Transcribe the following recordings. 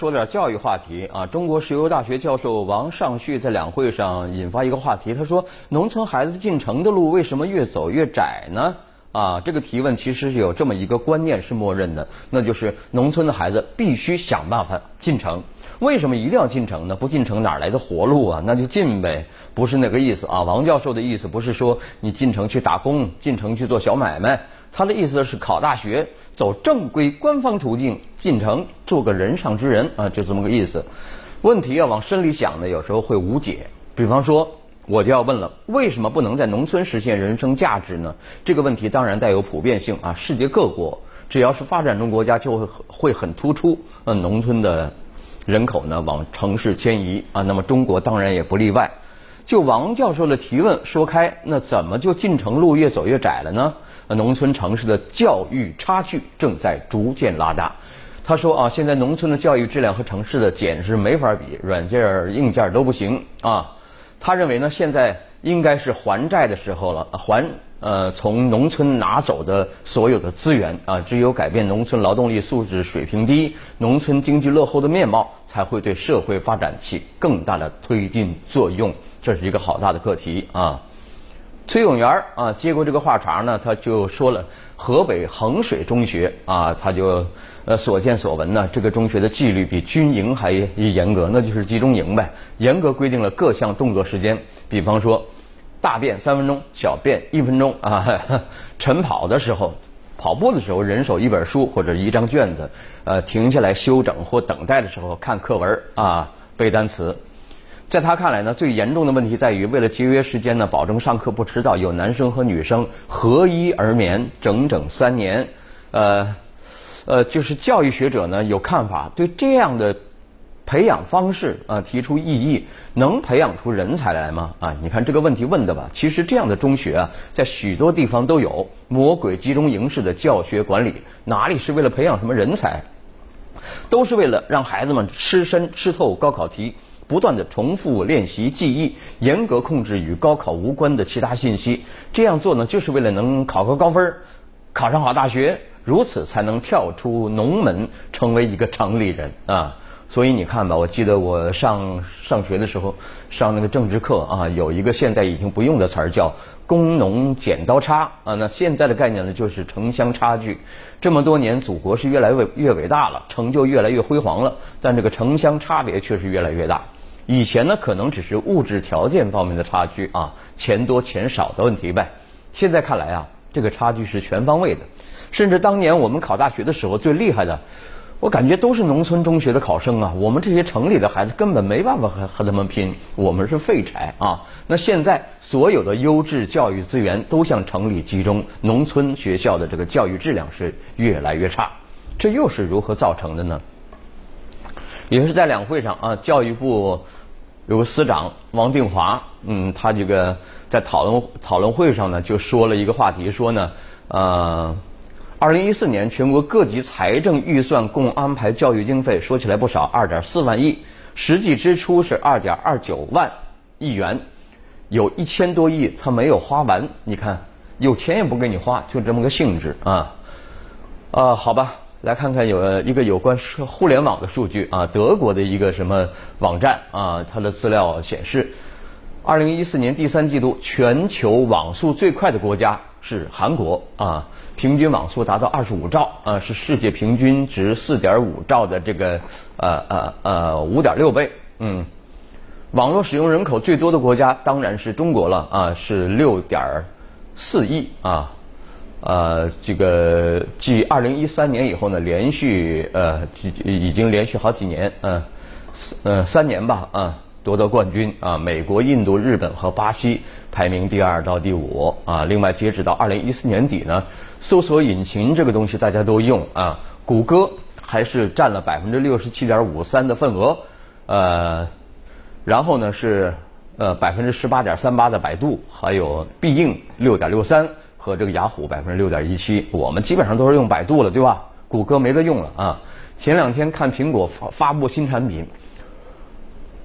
说点教育话题啊。中国石油大学教授王尚旭在两会上引发一个话题，他说：“农村孩子进城的路为什么越走越窄呢？”啊，这个提问其实是有这么一个观念是默认的，那就是农村的孩子必须想办法进城。为什么一定要进城呢？不进城哪来的活路啊？那就进呗，不是那个意思啊。王教授的意思不是说你进城去打工，进城去做小买卖，他的意思是考大学，走正规官方途径进城，做个人上之人啊，就这么个意思。问题要往深里想呢，有时候会无解。比方说，我就要问了，为什么不能在农村实现人生价值呢？这个问题当然带有普遍性啊，世界各国只要是发展中国家就会会很突出，呃，农村的。人口呢往城市迁移啊，那么中国当然也不例外。就王教授的提问说开，那怎么就进城路越走越窄了呢？农村城市的教育差距正在逐渐拉大。他说啊，现在农村的教育质量和城市的简直没法比，软件硬件都不行啊。他认为呢，现在应该是还债的时候了，还。呃，从农村拿走的所有的资源啊，只有改变农村劳动力素质水平低、农村经济落后的面貌，才会对社会发展起更大的推进作用。这是一个好大的课题啊。崔永元啊接过这个话茬呢，他就说了，河北衡水中学啊，他就呃所见所闻呢，这个中学的纪律比军营还严格，那就是集中营呗，严格规定了各项动作时间，比方说。大便三分钟，小便一分钟啊！晨跑的时候，跑步的时候，人手一本书或者一张卷子，呃，停下来休整或等待的时候看课文啊，背单词。在他看来呢，最严重的问题在于，为了节约时间呢，保证上课不迟到，有男生和女生合衣而眠整整三年。呃呃，就是教育学者呢有看法，对这样的。培养方式啊，提出异议，能培养出人才来吗？啊，你看这个问题问的吧。其实这样的中学啊，在许多地方都有魔鬼集中营式的教学管理，哪里是为了培养什么人才，都是为了让孩子们吃深吃透高考题，不断的重复练习记忆，严格控制与高考无关的其他信息。这样做呢，就是为了能考个高分，考上好大学，如此才能跳出农门，成为一个城里人啊。所以你看吧，我记得我上上学的时候上那个政治课啊，有一个现在已经不用的词儿叫“工农剪刀差”啊。那现在的概念呢，就是城乡差距。这么多年，祖国是越来越越伟大了，成就越来越辉煌了，但这个城乡差别却是越来越大。以前呢，可能只是物质条件方面的差距啊，钱多钱少的问题呗。现在看来啊，这个差距是全方位的。甚至当年我们考大学的时候，最厉害的。我感觉都是农村中学的考生啊，我们这些城里的孩子根本没办法和和他们拼，我们是废柴啊。那现在所有的优质教育资源都向城里集中，农村学校的这个教育质量是越来越差，这又是如何造成的呢？也是在两会上啊，教育部有个司长王定华，嗯，他这个在讨论讨论会上呢，就说了一个话题，说呢，呃。二零一四年，全国各级财政预算共安排教育经费，说起来不少，二点四万亿，实际支出是二点二九万亿元，有一千多亿他没有花完。你看，有钱也不给你花，就这么个性质啊。啊，好吧，来看看有一个有关互联网的数据啊，德国的一个什么网站啊，它的资料显示，二零一四年第三季度全球网速最快的国家是韩国啊。平均网速达到二十五兆，啊，是世界平均值四点五兆的这个呃呃呃五点六倍，嗯，网络使用人口最多的国家当然是中国了，啊，是六点四亿啊，呃，这个继二零一三年以后呢，连续呃已经连续好几年，嗯，呃三年吧，啊，夺得冠军啊，美国、印度、日本和巴西排名第二到第五啊，另外截止到二零一四年底呢。搜索引擎这个东西大家都用啊，谷歌还是占了百分之六十七点五三的份额，呃，然后呢是呃百分之十八点三八的百度，还有必应六点六三和这个雅虎百分之六点一七，我们基本上都是用百度了，对吧？谷歌没得用了啊。前两天看苹果发发布新产品，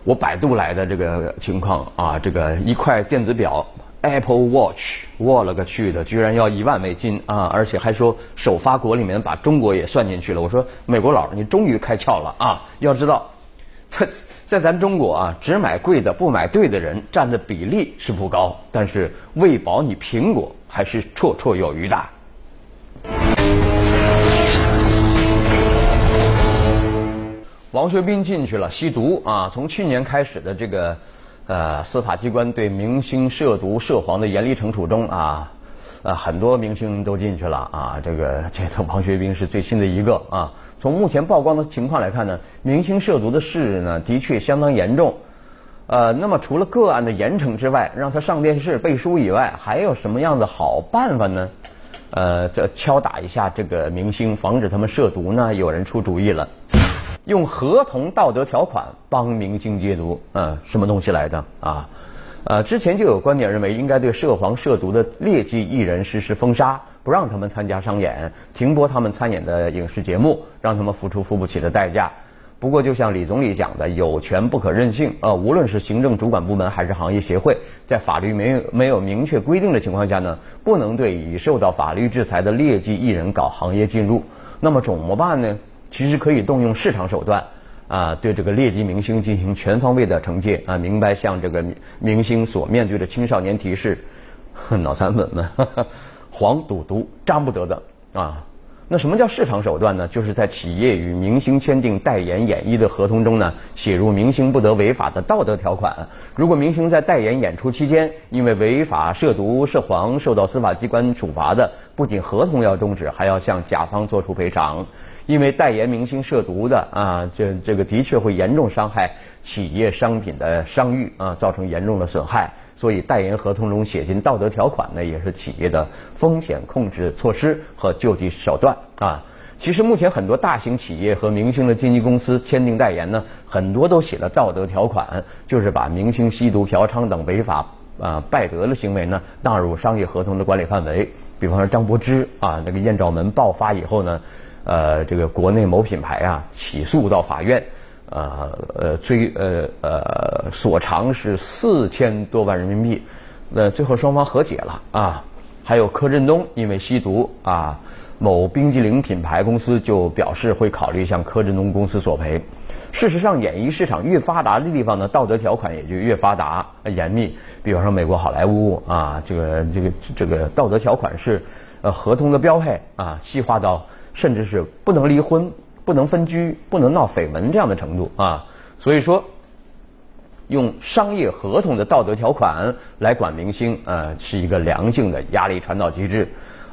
我百度来的这个情况啊，这个一块电子表。Apple Watch，我了个去的，居然要一万美金啊！而且还说首发国里面把中国也算进去了。我说美国佬，你终于开窍了啊！要知道，在在咱中国啊，只买贵的不买对的人占的比例是不高，但是喂饱你苹果还是绰绰有余的。王学兵进去了，吸毒啊！从去年开始的这个呃司法机关对明星涉毒涉黄的严厉惩处中啊，呃很多明星都进去了啊。这个这个王学兵是最新的一个啊。从目前曝光的情况来看呢，明星涉毒的事呢的确相当严重。呃，那么除了个案的严惩之外，让他上电视背书以外，还有什么样的好办法呢？呃，这敲打一下这个明星，防止他们涉毒呢？有人出主意了。用合同道德条款帮明星戒毒，嗯，什么东西来的啊？呃，之前就有观点认为，应该对涉黄涉毒的劣迹艺人实施封杀，不让他们参加商演，停播他们参演的影视节目，让他们付出付不起的代价。不过，就像李总理讲的，有权不可任性。呃，无论是行政主管部门还是行业协会，在法律没有没有明确规定的情况下呢，不能对已受到法律制裁的劣迹艺人搞行业进入。那么怎么办呢？其实可以动用市场手段啊，对这个劣迹明星进行全方位的惩戒啊，明白向这个明星所面对的青少年提示，脑残粉们，黄赌毒沾不得的啊。那什么叫市场手段呢？就是在企业与明星签订代言演绎的合同中呢，写入明星不得违法的道德条款。如果明星在代言演出期间因为违法涉毒涉黄受到司法机关处罚的，不仅合同要终止，还要向甲方作出赔偿。因为代言明星涉毒的啊，这这个的确会严重伤害企业商品的商誉啊，造成严重的损害。所以代言合同中写进道德条款呢，也是企业的风险控制措施和救济手段啊。其实目前很多大型企业和明星的经纪公司签订代言呢，很多都写了道德条款，就是把明星吸毒、嫖娼等违法啊败德的行为呢纳入商业合同的管理范围。比方说张柏芝啊，那个艳照门爆发以后呢。呃，这个国内某品牌啊，起诉到法院，呃呃追呃呃所偿是四千多万人民币，那最后双方和解了啊。还有柯震东因为吸毒啊，某冰激凌品牌公司就表示会考虑向柯震东公司索赔。事实上，演艺市场越发达的地方呢，道德条款也就越发达严密。比方说美国好莱坞啊，这个这个这个道德条款是呃合同的标配啊，细化到。甚至是不能离婚、不能分居、不能闹绯闻这样的程度啊，所以说用商业合同的道德条款来管明星，呃，是一个良性的压力传导机制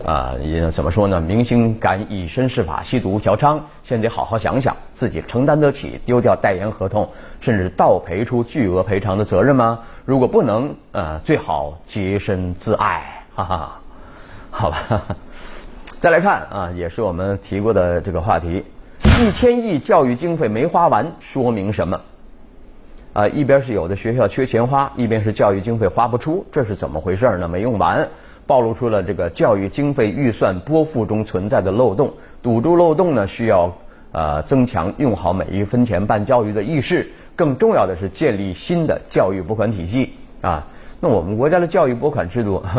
啊。也怎么说呢？明星敢以身试法、吸毒、嫖娼，先得好好想想自己承担得起丢掉代言合同，甚至倒赔出巨额赔偿的责任吗？如果不能，呃，最好洁身自爱，哈哈，好吧。再来看啊，也是我们提过的这个话题，一千亿教育经费没花完，说明什么？啊，一边是有的学校缺钱花，一边是教育经费花不出，这是怎么回事呢？没用完，暴露出了这个教育经费预算拨付中存在的漏洞。堵住漏洞呢，需要呃增强用好每一分钱办教育的意识，更重要的是建立新的教育拨款体系啊。那我们国家的教育拨款制度。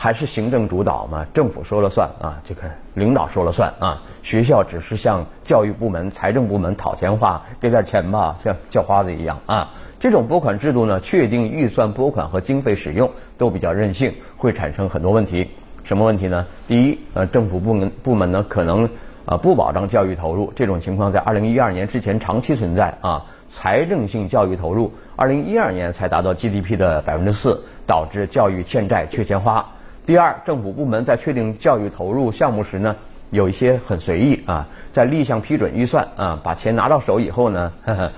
还是行政主导嘛，政府说了算啊，这个领导说了算啊，学校只是向教育部门、财政部门讨钱花，给点钱吧，像叫花子一样啊。这种拨款制度呢，确定预算拨款和经费使用都比较任性，会产生很多问题。什么问题呢？第一，呃，政府部门部门呢可能啊不保障教育投入，这种情况在二零一二年之前长期存在啊。财政性教育投入，二零一二年才达到 GDP 的百分之四，导致教育欠债缺钱花。第二，政府部门在确定教育投入项目时呢，有一些很随意啊，在立项批准预算啊，把钱拿到手以后呢，呵 呵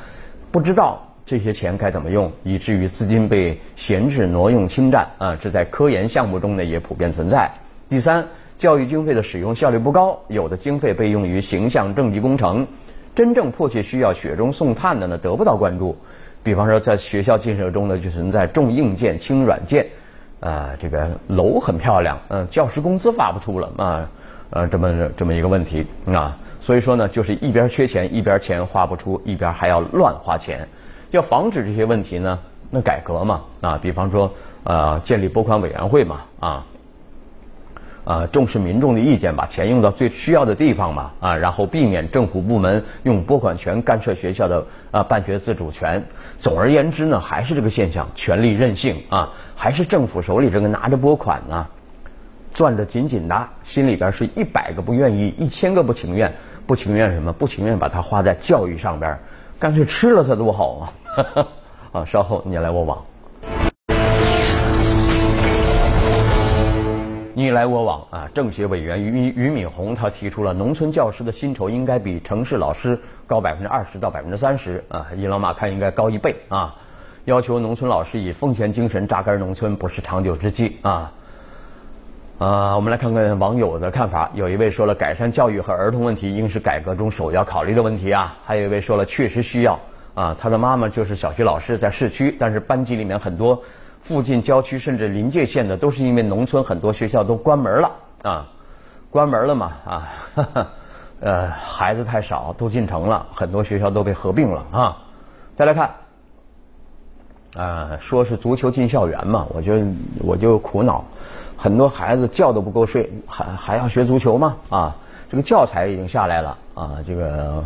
不知道这些钱该怎么用，以至于资金被闲置、挪用、侵占啊，这在科研项目中呢也普遍存在。第三，教育经费的使用效率不高，有的经费被用于形象政绩工程，真正迫切需要雪中送炭的呢得不到关注。比方说，在学校建设中呢，就存在重硬件轻软件。啊，这个楼很漂亮，嗯，教师工资发不出了啊，呃，这么这么一个问题啊，所以说呢，就是一边缺钱，一边钱花不出，一边还要乱花钱。要防止这些问题呢，那改革嘛啊，比方说呃建立拨款委员会嘛啊。呃，重视民众的意见，把钱用到最需要的地方嘛，啊，然后避免政府部门用拨款权干涉学校的啊办学自主权。总而言之呢，还是这个现象，权力任性啊，还是政府手里这个拿着拨款呢，攥得紧紧的，心里边是一百个不愿意，一千个不情愿，不情愿什么？不情愿把它花在教育上边，干脆吃了它多好啊！啊，稍后你来我往。你来我往啊！政协委员俞俞敏洪他提出了农村教师的薪酬应该比城市老师高百分之二十到百分之三十啊，伊朗马看应该高一倍啊！要求农村老师以奉献精神扎根农村不是长久之计啊！啊，我们来看看网友的看法。有一位说了，改善教育和儿童问题应是改革中首要考虑的问题啊。还有一位说了，确实需要啊。他的妈妈就是小学老师，在市区，但是班级里面很多。附近郊区甚至临界县的，都是因为农村很多学校都关门了啊，关门了嘛啊，呃，孩子太少，都进城了，很多学校都被合并了啊。再来看，啊，说是足球进校园嘛，我就我就苦恼，很多孩子觉都不够睡，还还要学足球吗？啊，这个教材已经下来了啊，这个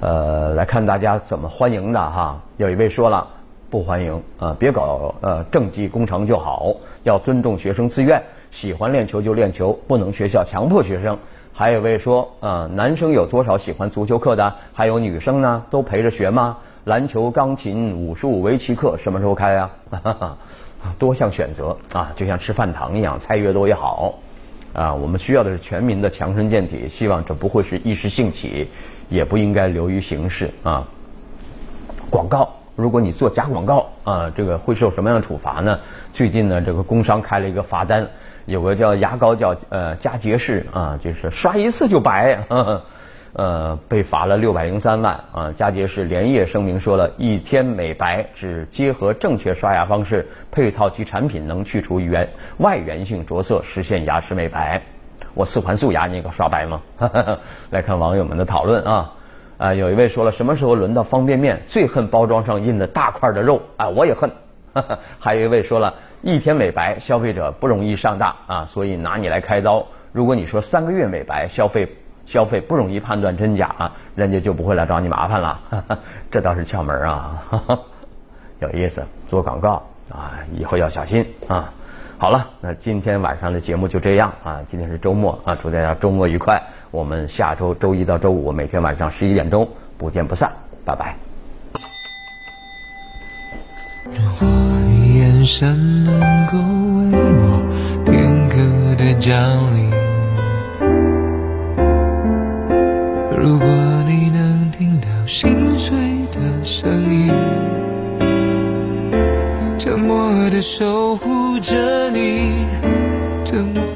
呃，来看大家怎么欢迎的哈。有一位说了。不欢迎啊！别搞呃政绩工程就好，要尊重学生自愿，喜欢练球就练球，不能学校强迫学生。还有位说啊，男生有多少喜欢足球课的？还有女生呢，都陪着学吗？篮球、钢琴、武术、围棋课什么时候开啊？多项选择啊，就像吃饭堂一样，菜越多越好啊。我们需要的是全民的强身健体，希望这不会是一时兴起，也不应该流于形式啊。广告。如果你做假广告啊，这个会受什么样的处罚呢？最近呢，这个工商开了一个罚单，有个叫牙膏叫呃佳洁士啊，就是刷一次就白，呃，被罚了六百零三万啊。佳洁士连夜声明说了一天美白只结合正确刷牙方式，配套其产品能去除原外源性着色，实现牙齿美白。我四环素牙，你可刷白吗？来看网友们的讨论啊。啊，有一位说了，什么时候轮到方便面？最恨包装上印的大块的肉啊，我也恨。还有一位说了，一天美白，消费者不容易上当啊，所以拿你来开刀。如果你说三个月美白，消费消费不容易判断真假啊，人家就不会来找你麻烦了。这倒是窍门啊，有意思，做广告啊，以后要小心啊。好了，那今天晚上的节目就这样啊，今天是周末啊，祝大家周末愉快。我们下周周一到周五每天晚上十一点钟不见不散，拜拜。如果你眼神能够为我片刻的降临，如果你能听到心碎的声音，默的守护着你，沉默。